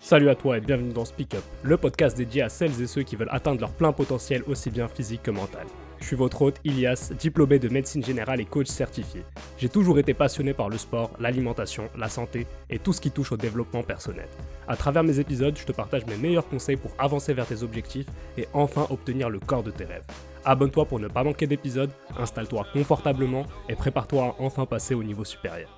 Salut à toi et bienvenue dans Speak Up, le podcast dédié à celles et ceux qui veulent atteindre leur plein potentiel aussi bien physique que mental. Je suis votre hôte Ilias, diplômé de médecine générale et coach certifié. J'ai toujours été passionné par le sport, l'alimentation, la santé et tout ce qui touche au développement personnel. À travers mes épisodes, je te partage mes meilleurs conseils pour avancer vers tes objectifs et enfin obtenir le corps de tes rêves. Abonne-toi pour ne pas manquer d'épisodes, installe-toi confortablement et prépare-toi à enfin passer au niveau supérieur.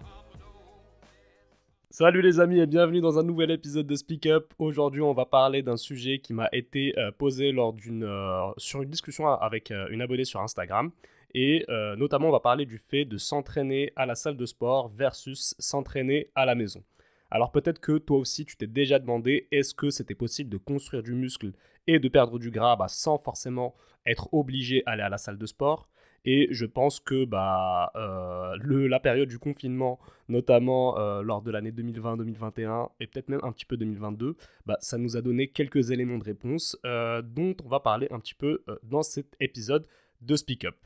Salut les amis et bienvenue dans un nouvel épisode de Speak Up. Aujourd'hui, on va parler d'un sujet qui m'a été euh, posé lors d'une euh, sur une discussion avec euh, une abonnée sur Instagram et notamment on va parler du fait de s'entraîner à la salle de sport versus s'entraîner à la maison. Alors peut-être que toi aussi tu t'es déjà demandé est-ce que c'était possible de construire du muscle et de perdre du gras bah, sans forcément être obligé d'aller à la salle de sport? Et je pense que bah, euh, le, la période du confinement, notamment euh, lors de l'année 2020-2021 et peut-être même un petit peu 2022, bah, ça nous a donné quelques éléments de réponse euh, dont on va parler un petit peu dans cet épisode de Speak Up.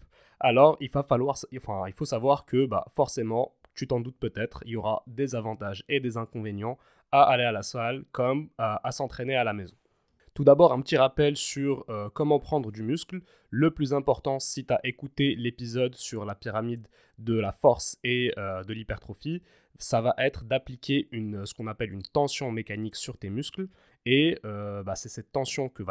Alors, il va falloir, enfin, il faut savoir que bah, forcément, tu t'en doutes peut-être, il y aura des avantages et des inconvénients à aller à la salle comme à s'entraîner à la maison. Tout d'abord, un petit rappel sur euh, comment prendre du muscle. Le plus important, si tu as écouté l'épisode sur la pyramide de la force et euh, de l'hypertrophie, ça va être d'appliquer ce qu'on appelle une tension mécanique sur tes muscles. Et euh, bah, c'est cette tension que,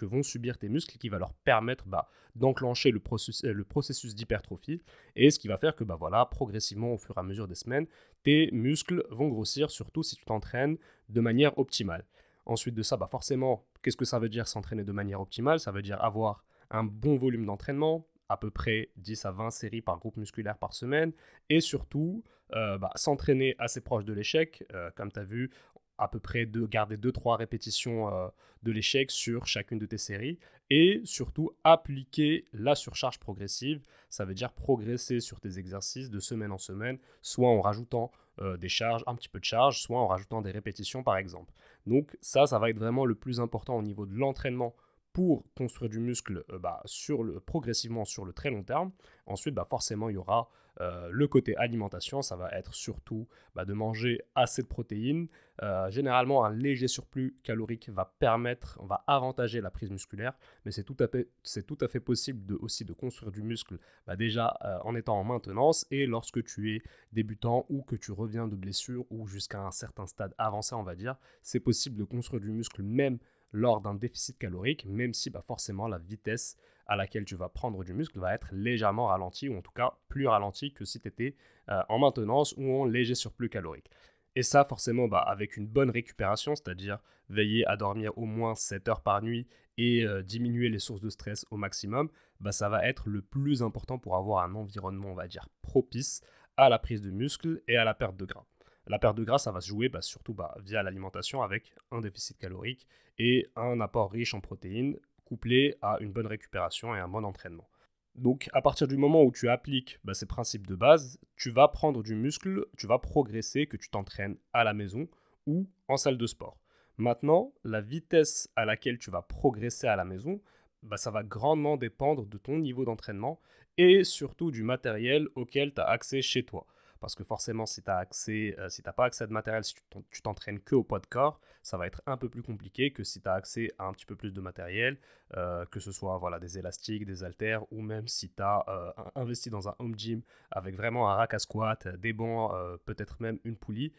vont subir tes muscles qui va leur permettre bah, d'enclencher le, processus, le processus d'hypertrophie. Et ce qui va faire que bah, voilà, progressivement, au fur et à mesure des semaines, tes muscles vont grossir, surtout si tu t'entraînes de manière optimale. Ensuite de ça, bah forcément, qu'est-ce que ça veut dire s'entraîner de manière optimale? Ça veut dire avoir un bon volume d'entraînement, à peu près 10 à 20 séries par groupe musculaire par semaine, et surtout euh, bah, s'entraîner assez proche de l'échec. Euh, comme tu as vu, à peu près de garder 2-3 répétitions euh, de l'échec sur chacune de tes séries et surtout appliquer la surcharge progressive. Ça veut dire progresser sur tes exercices de semaine en semaine, soit en rajoutant euh, des charges, un petit peu de charge, soit en rajoutant des répétitions par exemple. Donc ça, ça va être vraiment le plus important au niveau de l'entraînement pour construire du muscle euh, bah, sur progressivement sur le très long terme. Ensuite, bah, forcément, il y aura euh, le côté alimentation, ça va être surtout bah, de manger assez de protéines. Euh, généralement, un léger surplus calorique va permettre, va avantager la prise musculaire, mais c'est tout, à fait, tout à fait possible de, aussi de construire du muscle bah, déjà en étant en maintenance et lorsque tu es débutant ou que tu reviens de blessure ou jusqu'à un certain stade avancé, on va dire, c'est possible de construire du muscle même lors d'un déficit calorique, même si bah, forcément la vitesse à laquelle tu vas prendre du muscle va être légèrement ralenti, ou en tout cas plus ralenti que si tu étais euh, en maintenance ou en léger surplus calorique. Et ça, forcément, bah, avec une bonne récupération, c'est-à-dire veiller à dormir au moins 7 heures par nuit et euh, diminuer les sources de stress au maximum, bah, ça va être le plus important pour avoir un environnement, on va dire, propice à la prise de muscle et à la perte de gras. La perte de gras, ça va se jouer bah, surtout via l'alimentation avec un déficit calorique et un apport riche en protéines couplé à une bonne récupération et un bon entraînement. Donc à partir du moment où tu appliques bah, ces principes de base, tu vas prendre du muscle, tu vas progresser, que tu t'entraînes à la maison ou en salle de sport. Maintenant, la vitesse à laquelle tu vas progresser à la maison, bah, ça va grandement dépendre de ton niveau d'entraînement et surtout du matériel auquel tu as accès chez toi. Parce que forcément, si tu n'as euh, pas accès à de matériel, si tu t'entraînes que au poids de corps, ça va être un peu plus compliqué que si tu as accès à un petit peu plus de matériel, euh, que ce soit voilà, des élastiques, des haltères, ou même si tu as euh, investi dans un home gym avec vraiment un rack à squat, des bancs, peut-être même une poulie.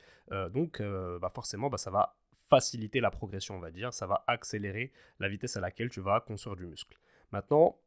donc bah forcément, bah ça va faciliter la progression, on va dire. Ça va accélérer la vitesse à laquelle tu vas construire du muscle. Maintenant,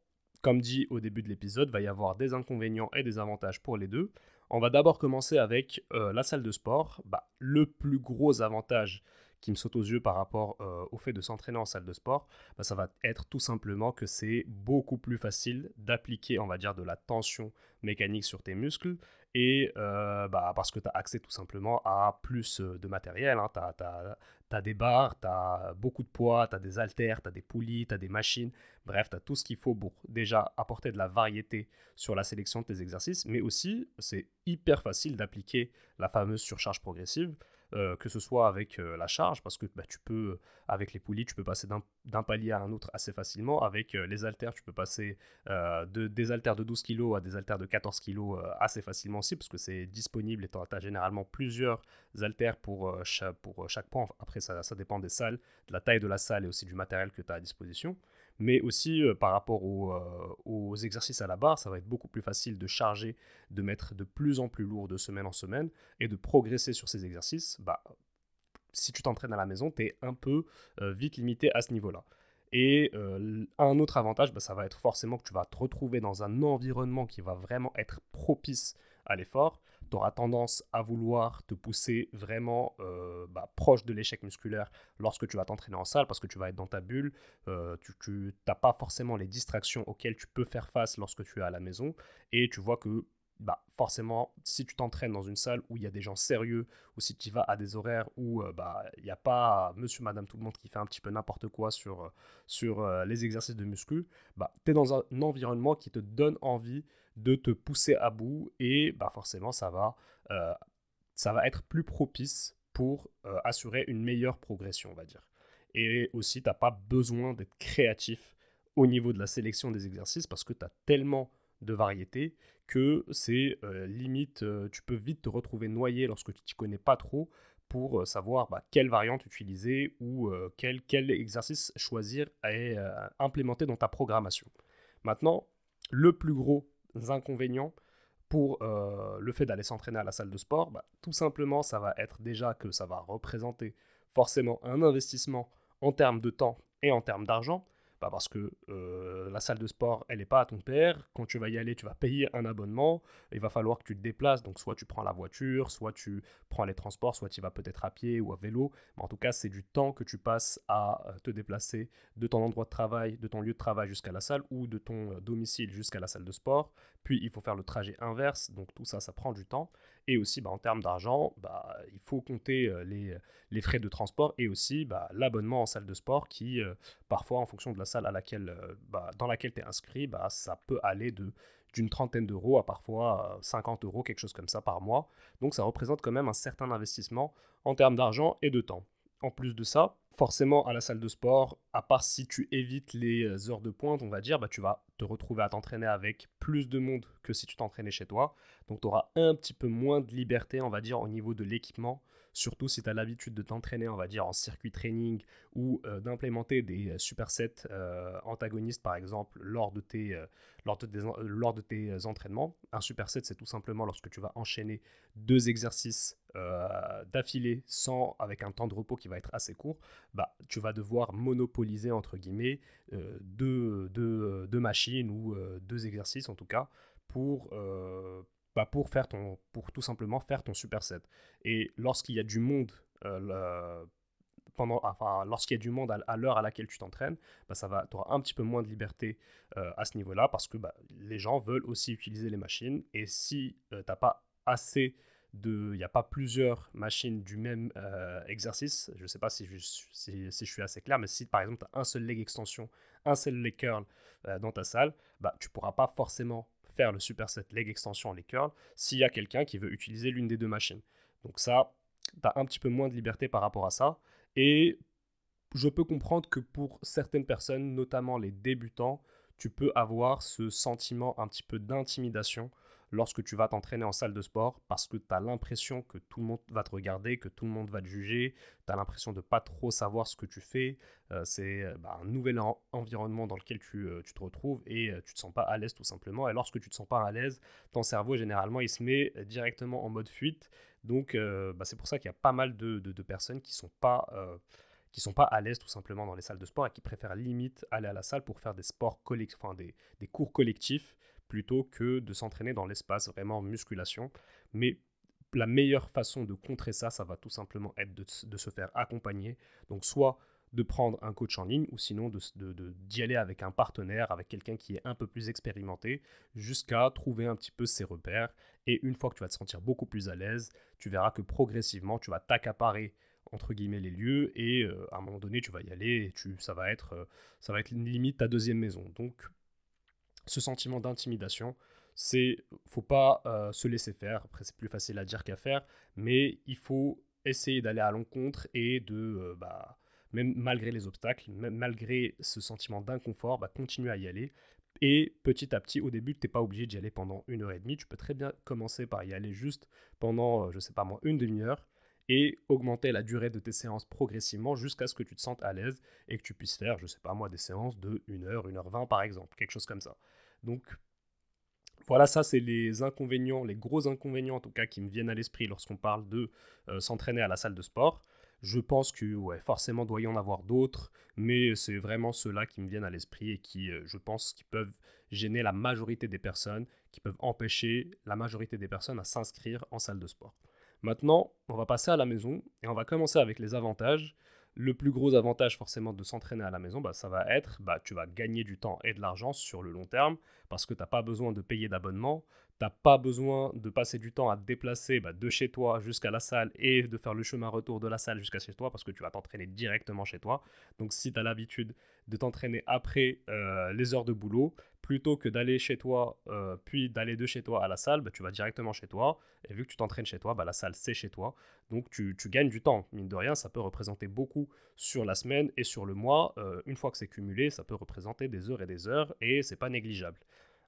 comme dit au début de l'épisode, va y avoir des inconvénients et des avantages pour les deux. On va d'abord commencer avec euh, la salle de sport. Bah, le plus gros avantage qui me saute aux yeux par rapport euh, au fait de s'entraîner en salle de sport, bah, ça va être tout simplement que c'est beaucoup plus facile d'appliquer, on va dire, de la tension mécanique sur tes muscles et euh, bah, parce que tu as accès tout simplement à plus de matériel. Hein. Tu as, des barres, tu as beaucoup de poids, tu as des haltères, tu as des poulies, tu as des machines. Bref, tu as tout ce qu'il faut pour déjà apporter de la variété sur la sélection de tes exercices, mais aussi c'est hyper facile d'appliquer la fameuse surcharge progressive. Euh, que ce soit avec euh, la charge, parce que bah, tu peux, avec les poulies, tu peux passer d'un palier à un autre assez facilement. Avec euh, les haltères, tu peux passer de, des haltères de 12 kg à des haltères de 14 kg assez facilement aussi, parce que c'est disponible et tu as, généralement plusieurs haltères pour, chaque, pour chaque point. Après, ça, ça dépend des salles, de la taille de la salle et aussi du matériel que tu as à disposition mais aussi euh, par rapport euh, aux, exercices à la barre, ça va être beaucoup plus facile de charger, de mettre de plus en plus lourd de semaine en semaine et de progresser sur ces exercices. Bah, si tu t'entraînes à la maison, tu es un peu euh, vite limité à ce niveau-là. Et un autre avantage, bah, ça va être forcément que tu vas te retrouver dans un environnement qui va vraiment être propice à l'effort tu auras tendance à vouloir te pousser vraiment euh, bah, proche de l'échec musculaire lorsque tu vas t'entraîner en salle parce que tu vas être dans ta bulle, euh, tu n'as pas forcément les distractions auxquelles tu peux faire face lorsque tu es à la maison et tu vois que bah, forcément, si tu t'entraînes dans une salle où il y a des gens sérieux, ou si tu vas à des horaires où euh, bah, il n'y a pas monsieur, madame, tout le monde qui fait un petit peu n'importe quoi sur, sur les exercices de muscu, bah, tu es dans un environnement qui te donne envie de te pousser à bout et bah forcément ça va, euh, ça va être plus propice pour euh, assurer une meilleure progression, on va dire. Et aussi, tu n'as pas besoin d'être créatif au niveau de la sélection des exercices parce que tu as tellement de variétés que c'est euh, limite, tu peux vite te retrouver noyé lorsque tu ne t'y connais pas trop pour savoir bah, quelle variante utiliser ou quel, quel, exercice choisir et implémenter dans ta programmation. Maintenant, le plus gros inconvénients pour euh, le fait d'aller s'entraîner à la salle de sport bah, Tout simplement, ça va être déjà que ça va représenter forcément un investissement en termes de temps et en termes d'argent. Bah, parce que euh, la salle de sport, elle n'est pas à ton père. Quand tu vas y aller, tu vas payer un abonnement. Il va falloir que tu te déplaces. Donc, soit tu prends la voiture, soit tu prends les transports, soit tu vas peut-être à pied ou à vélo. Mais en tout cas, c'est du temps que tu passes à euh, te déplacer de ton endroit de travail, de ton lieu de travail jusqu'à la salle ou de ton euh, domicile jusqu'à la salle de sport. Puis, il faut faire le trajet inverse. Donc, tout ça, ça prend du temps. Et aussi, bah, en termes d'argent, bah, il faut compter les, les, frais de transport et aussi bah, l'abonnement en salle de sport qui, parfois, en fonction de la salle à laquelle, euh, bah, dans laquelle tu es inscrit, bah, ça peut aller de d'une trentaine d'euros à parfois 50 euros, quelque chose comme ça par mois. Donc ça représente quand même un certain investissement en termes d'argent et de temps. En plus de ça, forcément à la salle de sport, à part si tu évites les heures de pointe, on va dire, bah, tu vas te retrouver à t'entraîner avec plus de monde que si tu t'entraînais chez toi. Donc tu auras un petit peu moins de liberté, on va dire, au niveau de l'équipement. Surtout si tu as l'habitude de t'entraîner, on va dire, en circuit training ou euh, d'implémenter des euh, supersets euh, antagonistes, par exemple, lors de tes, entraînements. Un superset, c'est tout simplement lorsque tu vas enchaîner deux exercices d'affilée sans avec un temps de repos qui va être assez court, bah, tu vas devoir monopoliser, entre guillemets, deux machines ou deux exercices, en tout cas, pour, pour, faire ton, pour tout simplement faire ton superset. Et lorsqu'il y a du monde, euh, pendant, enfin, lorsqu'il y a du monde à, l'heure à laquelle tu t'entraînes, bah, ça va, tu auras un petit peu moins de liberté euh, à ce niveau-là parce que bah, les gens veulent aussi utiliser les machines. Et si euh, tu n'as pas assez de, il n'y a pas plusieurs machines du même exercice, je ne sais pas si je, si, je suis assez clair, mais si par exemple tu as un seul leg extension, un seul leg curl dans ta salle, bah, tu ne pourras pas forcément le superset leg extension, les curls, s'il y a quelqu'un qui veut utiliser l'une des deux machines. Donc ça, tu as un petit peu moins de liberté par rapport à ça. Et je peux comprendre que pour certaines personnes, notamment les débutants, tu peux avoir ce sentiment un petit peu d'intimidation lorsque tu vas t'entraîner en salle de sport parce que tu as l'impression que tout le monde va te regarder, que tout le monde va te juger, tu as l'impression de pas trop savoir ce que tu fais, euh, c'est euh, bah, un nouvel environnement dans lequel tu, euh, te retrouves et tu te sens pas à l'aise tout simplement. Et lorsque tu te sens pas à l'aise, ton cerveau généralement il se met directement en mode fuite. Donc bah, c'est pour ça qu'il y a pas mal de, personnes qui sont pas qui sont pas à l'aise tout simplement dans les salles de sport et qui préfèrent limite aller à la salle pour faire des sports collectifs, des cours collectifs plutôt que de s'entraîner dans l'espace vraiment musculation. Mais la meilleure façon de contrer ça, ça va tout simplement être de, se faire accompagner. Donc soit de prendre un coach en ligne ou sinon d'y de, de, aller avec un partenaire, avec quelqu'un qui est un peu plus expérimenté, jusqu'à trouver un petit peu ses repères. Et une fois que tu vas te sentir beaucoup plus à l'aise, tu verras que progressivement, tu vas t'accaparer entre guillemets les lieux et euh, à un moment donné tu vas y aller et tu ça va être euh, ça va être limite ta deuxième maison donc ce sentiment d'intimidation, c'est faut pas euh, se laisser faire. Après, c'est plus facile à dire qu'à faire, mais il faut essayer d'aller à l'encontre et de, bah, même malgré les obstacles, même malgré ce sentiment d'inconfort, bah, continuer à y aller. Et petit à petit, au début, tu n'es pas obligé d'y aller pendant une heure et demie. Tu peux très bien commencer par y aller juste pendant, je sais pas moi, une demi-heure et augmenter la durée de tes séances progressivement jusqu'à ce que tu te sentes à l'aise et que tu puisses faire, je sais pas moi, des séances de 1 heure, 1 heure 20 par exemple, quelque chose comme ça. Donc voilà, ça c'est les inconvénients, les gros inconvénients en tout cas qui me viennent à l'esprit lorsqu'on parle de euh, s'entraîner à la salle de sport. Je pense que ouais, forcément doit y en avoir d'autres, mais c'est vraiment ceux-là qui me viennent à l'esprit et qui, euh, je pense, qui peuvent gêner la majorité des personnes, qui peuvent empêcher la majorité des personnes à s'inscrire en salle de sport. Maintenant, on va passer à la maison et on va commencer avec les avantages. Le plus gros avantage forcément de s'entraîner à la maison, bah, ça va être, bah, tu vas gagner du temps et de l'argent sur le long terme parce que tu n'as pas besoin de payer d'abonnement, tu n'as pas besoin de passer du temps à te déplacer bah, de chez toi jusqu'à la salle et de faire le chemin retour de la salle jusqu'à chez toi parce que tu vas t'entraîner directement chez toi. Donc si tu as l'habitude de t'entraîner après euh, les heures de boulot, plutôt que d'aller chez toi, euh, puis d'aller de chez toi à la salle, bah, tu vas directement chez toi. Et vu que tu t'entraînes chez toi, bah, la salle, c'est chez toi. Donc tu, gagnes du temps. Mine de rien, ça peut représenter beaucoup sur la semaine et sur le mois. Euh, une fois que c'est cumulé, ça peut représenter des heures et des heures et c'est pas négligeable.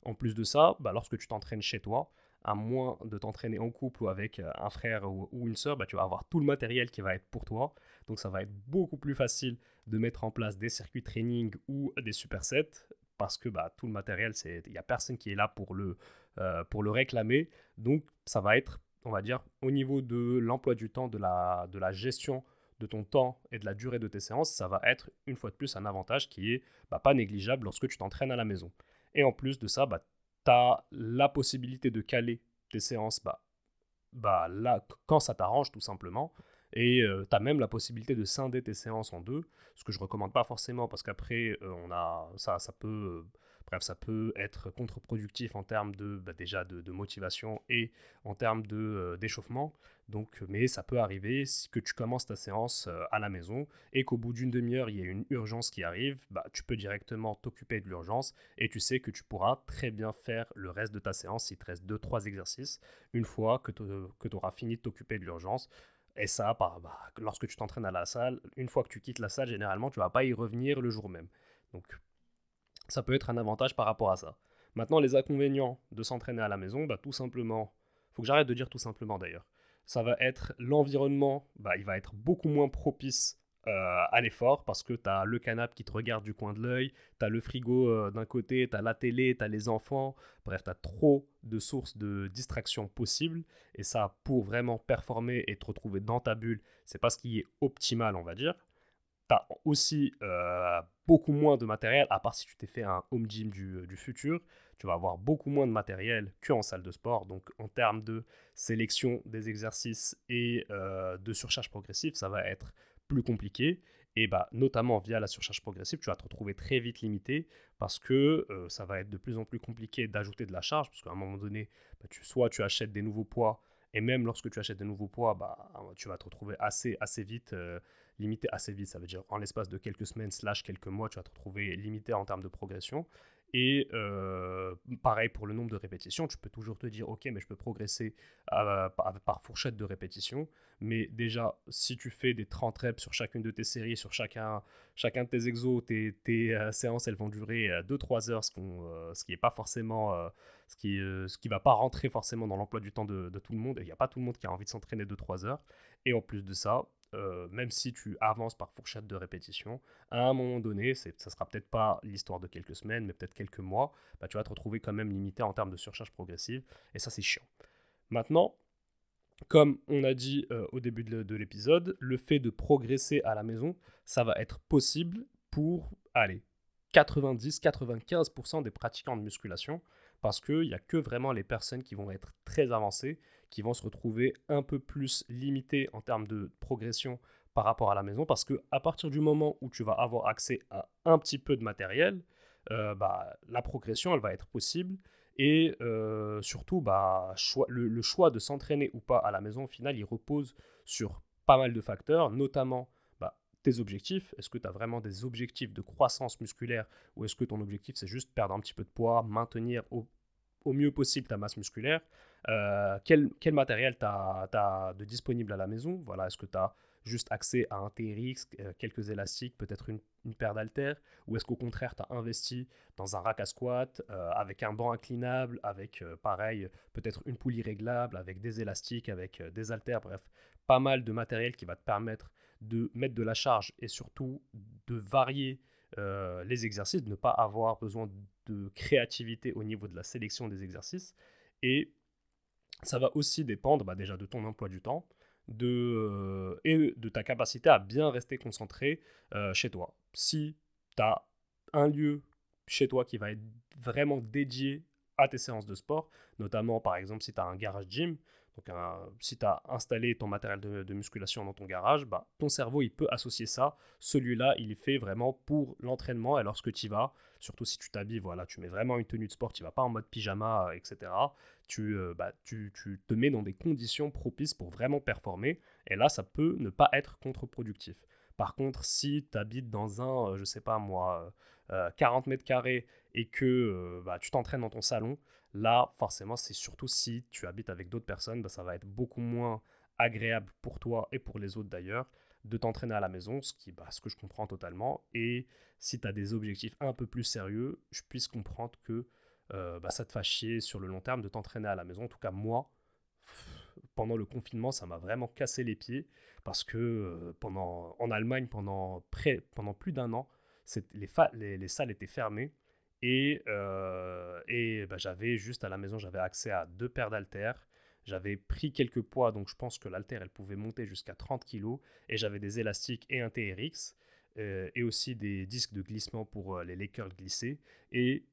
En plus de ça, bah, lorsque tu t'entraînes chez toi, à moins de t'entraîner en couple ou avec euh, un frère ou, une soeur, tu vas avoir tout le matériel qui va être pour toi. Donc ça va être beaucoup plus facile de mettre en place des circuits training ou des supersets parce que bah, tout le matériel, il n'y a personne qui est là pour le, euh, pour le réclamer. Donc ça va être, on va dire, au niveau de l'emploi du temps, de la, de la gestion de ton temps et de la durée de tes séances, ça va être une fois de plus un avantage qui est bah, pas négligeable lorsque tu t'entraînes à la maison. Et en plus de ça, bah, tu as la possibilité de caler tes séances bah, bah, là, quand ça t'arrange tout simplement. Et euh, tu as même la possibilité de scinder tes séances en deux, ce que je recommande pas forcément parce qu'après, on a ça, ça peut, bref, ça peut être contre-productif en termes de bah, déjà de, motivation et en termes de d'échauffement. Donc, mais ça peut arriver que tu commences ta séance à la maison et qu'au bout d'une demi-heure, il y a une urgence qui arrive, bah, tu peux directement t'occuper de l'urgence et tu sais que tu pourras très bien faire le reste de ta séance. Il te reste 2-3 exercices une fois que tu auras fini de t'occuper de l'urgence. Et ça, bah, lorsque tu t'entraînes à la salle, une fois que tu quittes la salle, généralement, tu vas pas y revenir le jour même. Donc, ça peut être un avantage par rapport à ça. Maintenant, les inconvénients de s'entraîner à la maison, bah, tout simplement, faut que j'arrête de dire tout simplement d'ailleurs. Ça va être l'environnement, bah, il va être beaucoup moins propice euh, à l'effort parce que tu as le canapé qui te regarde du coin de l'œil, tu as le frigo euh, d'un côté, tu as la télé, tu as les enfants, bref, tu as trop de sources de distraction possibles et ça pour vraiment performer et te retrouver dans ta bulle, c'est pas ce qui est optimal, on va dire. Tu as aussi euh, beaucoup moins de matériel, à part si tu t'es fait un home gym du, du futur, tu vas avoir beaucoup moins de matériel qu'en salle de sport. Donc en termes de sélection des exercices et de surcharge progressive, ça va être plus compliqué. Et bah, notamment via la surcharge progressive, tu vas te retrouver très vite limité parce que euh, ça va être de plus en plus compliqué d'ajouter de la charge. Parce qu'à un moment donné, bah, tu, soit tu achètes des nouveaux poids, et même lorsque tu achètes des nouveaux poids, bah, tu vas te retrouver assez, assez vite, euh, limité assez vite. Ça veut dire en l'espace de quelques semaines, slash quelques mois, tu vas te retrouver limité en termes de progression. Et euh, pareil pour le nombre de répétitions, tu peux toujours te dire, ok, mais je peux progresser par fourchette de répétitions. Mais déjà, si tu fais des 30 reps sur chacune de tes séries, sur chacun, chacun de tes exos, tes, tes euh, séances, elles vont durer 2-3 euh, heures, ce, ce qui est pas forcément, ce qui, ce qui va pas rentrer forcément dans l'emploi du temps de, de, tout le monde. Il n'y a pas tout le monde qui a envie de s'entraîner 2-3 heures. Et en plus de ça, euh, même si tu avances par fourchette de répétition, à un moment donné, ça sera peut-être pas l'histoire de quelques semaines, mais peut-être quelques mois, bah, tu vas te retrouver quand même limité en termes de surcharge progressive, et ça c'est chiant. Maintenant, comme on a dit euh, au début de l'épisode, le fait de progresser à la maison, ça va être possible pour, allez, 90-95% des pratiquants de musculation, parce qu'il n'y a que vraiment les personnes qui vont être très avancées qui vont se retrouver un peu plus limités en termes de progression par rapport à la maison parce que à partir du moment où tu vas avoir accès à un petit peu de matériel, euh, bah, la progression elle va être possible. Et euh, surtout bah, le, choix de s'entraîner ou pas à la maison au final il repose sur pas mal de facteurs notamment objectifs. Est-ce que tu as vraiment des objectifs de croissance musculaire ou est-ce que ton objectif c'est juste perdre un petit peu de poids maintenir au, au mieux possible ta masse musculaire? Quel, quel, matériel tu as, de disponible à la maison? Voilà, est-ce que tu as juste accès à un TRX, quelques élastiques, peut-être une, paire d'haltères, ou est-ce qu'au contraire, tu as investi dans un rack à squat, avec un banc inclinable, avec, pareil, peut-être une poulie réglable, avec des élastiques, avec des haltères, bref, pas mal de matériel qui va te permettre de mettre de la charge et surtout de varier euh, les exercices, de ne pas avoir besoin de créativité au niveau de la sélection des exercices. Et ça va aussi dépendre bah, déjà de ton emploi du temps euh, et de ta capacité à bien rester concentré euh, chez toi. Si tu as un lieu chez toi qui va être vraiment dédié à tes séances de sport, notamment par exemple si tu as un garage gym, donc, si tu as installé ton matériel de, musculation dans ton garage, bah, ton cerveau, il peut associer ça. Celui-là, il est fait vraiment pour l'entraînement. Et lorsque tu y vas, surtout si tu t'habilles, voilà, tu mets vraiment une tenue de sport, tu vas pas en mode pyjama, etc. Tu, euh, bah, tu, tu, te mets dans des conditions propices pour vraiment performer. Et là, ça peut ne pas être contre-productif. Par contre, si tu habites dans un, euh, je sais pas moi, 40 euh, mètres carrés et que bah, tu t'entraînes dans ton salon, Là, forcément, c'est surtout si tu habites avec d'autres personnes, bah, ça va être beaucoup moins agréable pour toi et pour les autres d'ailleurs de t'entraîner à la maison, ce, qui, bah, ce que je comprends totalement. Et si tu as des objectifs un peu plus sérieux, je puisse comprendre que euh, bah, ça te fasse chier sur le long terme de t'entraîner à la maison. En tout cas, moi, pendant le confinement, ça m'a vraiment cassé les pieds parce que euh, pendant, en Allemagne, pendant, près, pendant plus d'un an, les, les salles étaient fermées et, euh, et bah, j'avais juste à la maison, j'avais accès à deux paires d'haltères. J'avais pris quelques poids, donc je pense que l'haltère, elle pouvait monter jusqu'à 30 kg. Et j'avais des élastiques et un TRX. Euh, et aussi des disques de glissement pour euh, les Lakers glisser. Et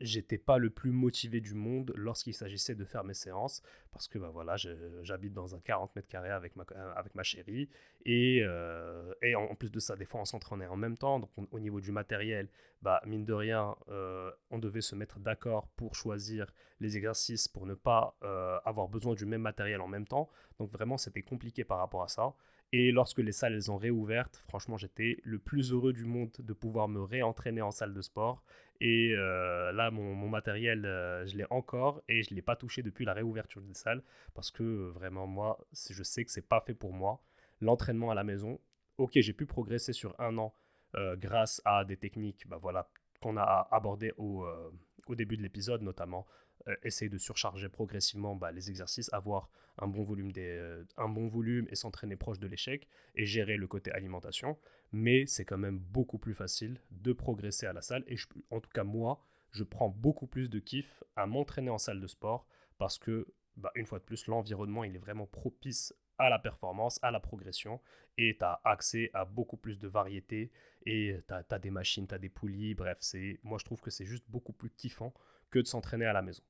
j'étais pas le plus motivé du monde lorsqu'il s'agissait de faire mes séances parce que bah voilà j'habite dans un 40 mètres carrés avec ma, avec ma chérie et, euh, et en, plus de ça des fois on s'entraînait en même temps. Donc au niveau du matériel bah mine de rien euh, on devait se mettre d'accord pour choisir les exercices pour ne pas euh, avoir besoin du même matériel en même temps. Donc vraiment c'était compliqué par rapport à ça. Et lorsque les salles elles ont réouvertes, franchement, j'étais le plus heureux du monde de pouvoir me réentraîner en salle de sport et euh, là, mon, matériel, euh, je l'ai encore et je ne l'ai pas touché depuis la réouverture des salles parce que euh, vraiment, moi, je sais que c'est pas fait pour moi. L'entraînement à la maison, ok, j'ai pu progresser sur un an grâce à des techniques bah, voilà, qu'on a abordées au, début de l'épisode, notamment essayer de surcharger progressivement bah, les exercices, avoir un bon volume, un bon volume et s'entraîner proche de l'échec et gérer le côté alimentation mais c'est quand même beaucoup plus facile de progresser à la salle. Et en tout cas, moi, je prends beaucoup plus de kiff à m'entraîner en salle de sport parce que, bah, une fois de plus, l'environnement, il est vraiment propice à la performance, à la progression, et tu as accès à beaucoup plus de variété, et tu as, des machines, tu as des poulies, bref, moi je trouve que c'est juste beaucoup plus kiffant que de s'entraîner à la maison.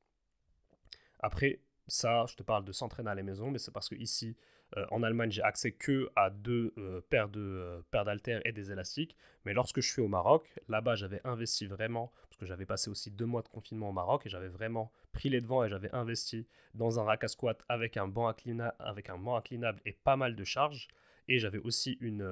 Après, ça, je te parle de s'entraîner à la maison, mais c'est parce que ici, euh, en Allemagne, j'ai accès que à deux euh, paires de euh, paires d'haltères et des élastiques. Mais lorsque je suis au Maroc, là-bas, j'avais investi vraiment, parce que j'avais passé aussi deux mois de confinement au Maroc et j'avais vraiment pris les devants et j'avais investi dans un rack à squat avec un banc, avec un banc inclinable et pas mal de charges. Et j'avais aussi une,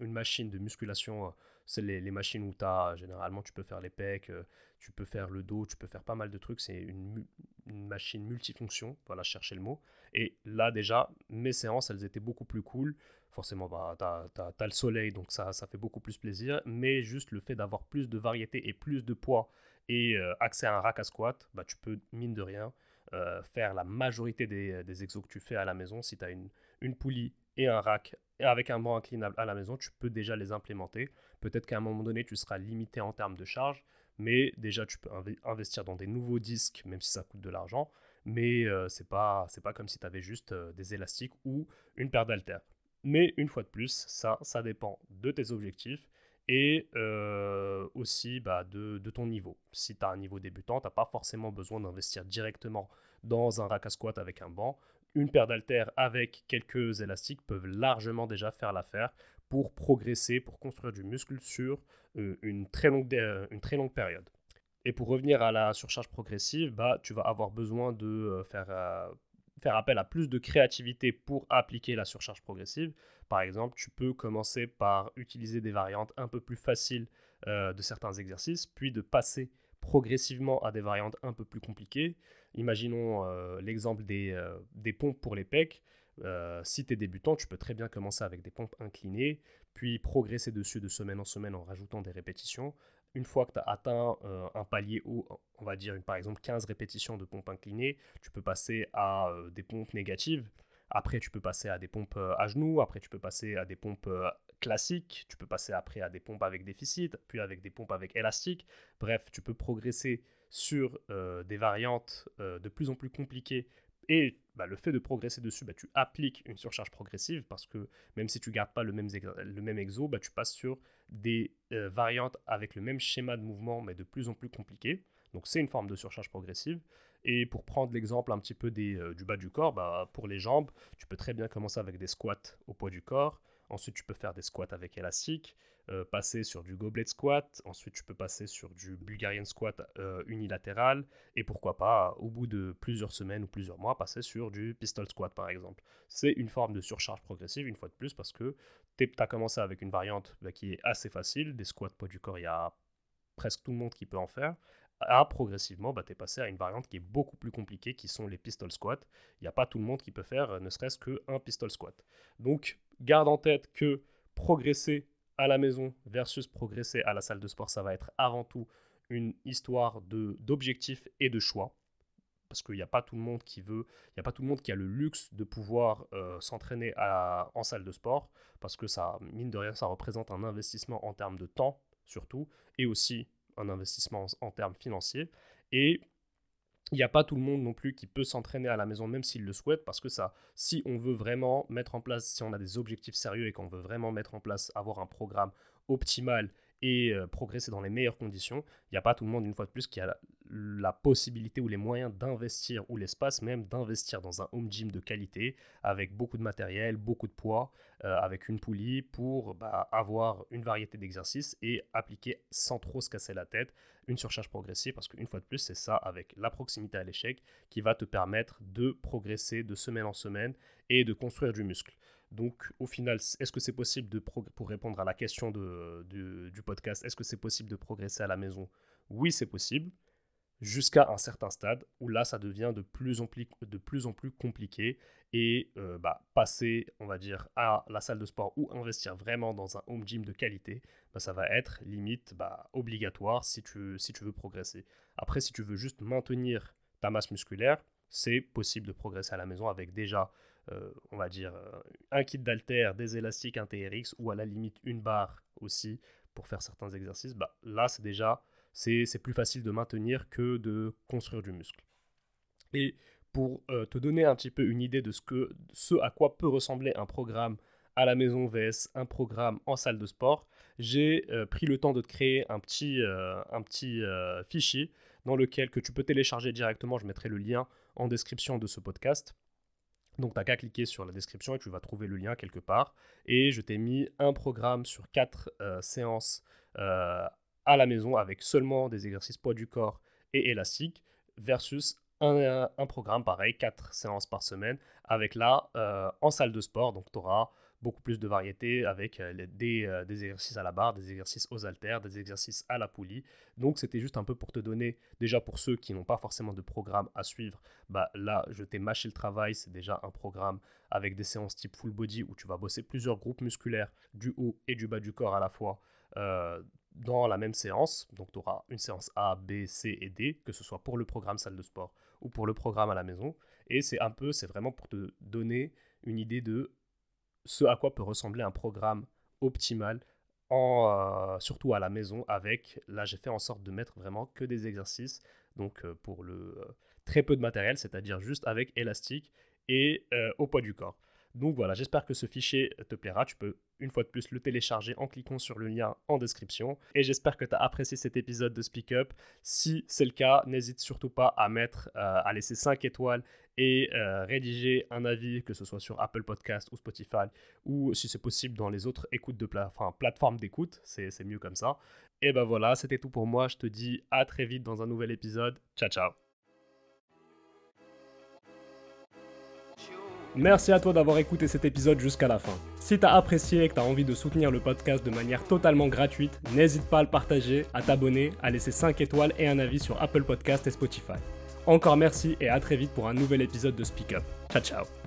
une machine de musculation. C'est les, machines où tu as, généralement, tu peux faire les pecs, tu peux faire le dos, tu peux faire pas mal de trucs. C'est une, machine multifonction, voilà, chercher le mot. Et là, déjà, mes séances, elles étaient beaucoup plus cool. Forcément, bah, tu as, le soleil, donc ça, ça fait beaucoup plus plaisir. Mais juste le fait d'avoir plus de variété et plus de poids et euh, accès à un rack à squat, bah, tu peux, mine de rien, euh, faire la majorité des, des, exos que tu fais à la maison. Si tu as une, une poulie et un rack avec un banc inclinable à la maison, tu peux déjà les implémenter. Peut-être qu'à un moment donné, tu seras limité en termes de charge, mais déjà, tu peux investir dans des nouveaux disques, même si ça coûte de l'argent mais euh, c'est pas pas comme si tu avais juste euh, des élastiques ou une paire d'haltères. Mais une fois de plus, ça, ça dépend de tes objectifs et euh, aussi bah, de, de, ton niveau. Si tu as un niveau débutant, tu n'as pas forcément besoin d'investir directement dans un rack à squat avec un banc. Une paire d'haltères avec quelques élastiques peuvent largement déjà faire l'affaire pour progresser, pour construire du muscle sur une, très longue, une très longue période. Et pour revenir à la surcharge progressive, bah, tu vas avoir besoin de euh, faire, euh, faire appel à plus de créativité pour appliquer la surcharge progressive. Par exemple, tu peux commencer par utiliser des variantes un peu plus faciles euh, de certains exercices, puis de passer progressivement à des variantes un peu plus compliquées. Imaginons l'exemple des, des, pompes pour les pecs. si tu es débutant, tu peux très bien commencer avec des pompes inclinées, puis progresser dessus de semaine en semaine en rajoutant des répétitions. Une fois que tu as atteint un palier haut, on va dire par exemple 15 répétitions de pompes inclinées, tu peux passer à des pompes négatives. Après, tu peux passer à des pompes à genoux, après tu peux passer à des pompes classiques, tu peux passer après à des pompes avec déficit, puis avec des pompes avec élastique. Bref, tu peux progresser sur des variantes de plus en plus compliquées et bah, le fait de progresser dessus, bah, tu appliques une surcharge progressive parce que même si tu gardes pas le même, le même exo, bah, tu passes sur des variantes avec le même schéma de mouvement mais de plus en plus compliquées. Donc c'est une forme de surcharge progressive. Et pour prendre l'exemple un petit peu du bas du corps, pour les jambes, tu peux très bien commencer avec des squats au poids du corps. Ensuite, tu peux faire des squats avec élastique, euh, passer sur du goblet squat. Ensuite, tu peux passer sur du Bulgarian squat euh, unilatéral. Et pourquoi pas, au bout de plusieurs semaines ou plusieurs mois, passer sur du pistol squat, par exemple. C'est une forme de surcharge progressive, une fois de plus, parce que tu as commencé avec une variante bah, qui est assez facile. Des squats poids du corps, il y a presque tout le monde qui peut en faire à progressivement, bah, tu es passé à une variante qui est beaucoup plus compliquée, qui sont les pistol squats. Il n'y a pas tout le monde qui peut faire euh, ne serait-ce qu'un pistol squat. Donc, garde en tête que progresser à la maison versus progresser à la salle de sport, ça va être avant tout une histoire d'objectifs et de choix. Parce qu'il n'y a pas tout le monde qui veut, il a pas tout le monde qui a le luxe de pouvoir euh, s'entraîner en salle de sport, parce que ça, mine de rien, ça représente un investissement en termes de temps, surtout, et aussi un investissement en, termes financiers. Et il n'y a pas tout le monde non plus qui peut s'entraîner à la maison, même s'il le souhaite, parce que ça, si on veut vraiment mettre en place, si on a des objectifs sérieux et qu'on veut vraiment mettre en place, avoir un programme optimal et euh, progresser dans les meilleures conditions, il n'y a pas tout le monde, une fois de plus, qui a possibilité ou les moyens d'investir, ou l'espace même d'investir dans un home gym de qualité, avec beaucoup de matériel, beaucoup de poids, euh, avec une poulie, pour bah, avoir une variété d'exercices et appliquer sans trop se casser la tête une surcharge progressive, parce qu'une fois de plus, c'est ça, avec la proximité à l'échec, qui va te permettre de progresser de semaine en semaine et de construire du muscle. Donc, au final, est-ce que c'est possible de pour répondre à la question de, du podcast, est-ce que c'est possible de progresser à la maison? Oui, c'est possible, jusqu'à un certain stade où là, ça devient de plus en plus, compliqué et euh, bah, passer, on va dire, à la salle de sport ou investir vraiment dans un home gym de qualité, bah, ça va être limite bah, obligatoire si tu, si tu veux progresser. Après, si tu veux juste maintenir ta masse musculaire, c'est possible de progresser à la maison avec déjà euh, on va dire, euh, un kit d'alter, des élastiques, un TRX ou à la limite une barre aussi pour faire certains exercices, bah, là c'est déjà c'est plus facile de maintenir que de construire du muscle. Et pour euh, te donner un petit peu une idée de ce, que, ce à quoi peut ressembler un programme à la maison vs un programme en salle de sport, j'ai pris le temps de te créer un petit, un petit fichier dans lequel que tu peux télécharger directement, je mettrai le lien en description de ce podcast donc, tu n'as qu'à cliquer sur la description et tu vas trouver le lien quelque part. Et je t'ai mis un programme sur quatre euh, séances euh, à la maison avec seulement des exercices poids du corps et élastique versus un, programme pareil, quatre séances par semaine avec là euh, en salle de sport. Donc, tu auras beaucoup plus de variété avec euh, des, euh, des, exercices à la barre, des exercices aux haltères, des exercices à la poulie. Donc c'était juste un peu pour te donner, déjà pour ceux qui n'ont pas forcément de programme à suivre, bah là je t'ai mâché le travail, c'est déjà un programme avec des séances type full body où tu vas bosser plusieurs groupes musculaires du haut et du bas du corps à la fois. Dans la même séance, donc tu auras une séance A, B, C et D, que ce soit pour le programme salle de sport ou pour le programme à la maison. Et c'est un peu, c'est vraiment pour te donner une idée de ce à quoi peut ressembler un programme optimal, euh, surtout à la maison avec, là j'ai fait en sorte de mettre vraiment que des exercices, donc euh, pour le euh, très peu de matériel, c'est-à-dire juste avec élastique et au poids du corps. Donc voilà, j'espère que ce fichier te plaira. Tu peux une fois de plus le télécharger en cliquant sur le lien en description. Et j'espère que tu as apprécié cet épisode de Speak Up. Si c'est le cas, n'hésite surtout pas à mettre, euh, à laisser 5 étoiles et euh, rédiger un avis, que ce soit sur Apple Podcast ou Spotify, ou si c'est possible dans les autres écoutes de plateformes d'écoute, c'est mieux comme ça. Et ben voilà, c'était tout pour moi. Je te dis à très vite dans un nouvel épisode. Ciao ciao Merci à toi d'avoir écouté cet épisode jusqu'à la fin. Si t'as apprécié et que t'as envie de soutenir le podcast de manière totalement gratuite, n'hésite pas à le partager, à t'abonner, à laisser 5 étoiles et un avis sur Apple Podcast et Spotify. Encore merci et à très vite pour un nouvel épisode de Speak Up. Ciao ciao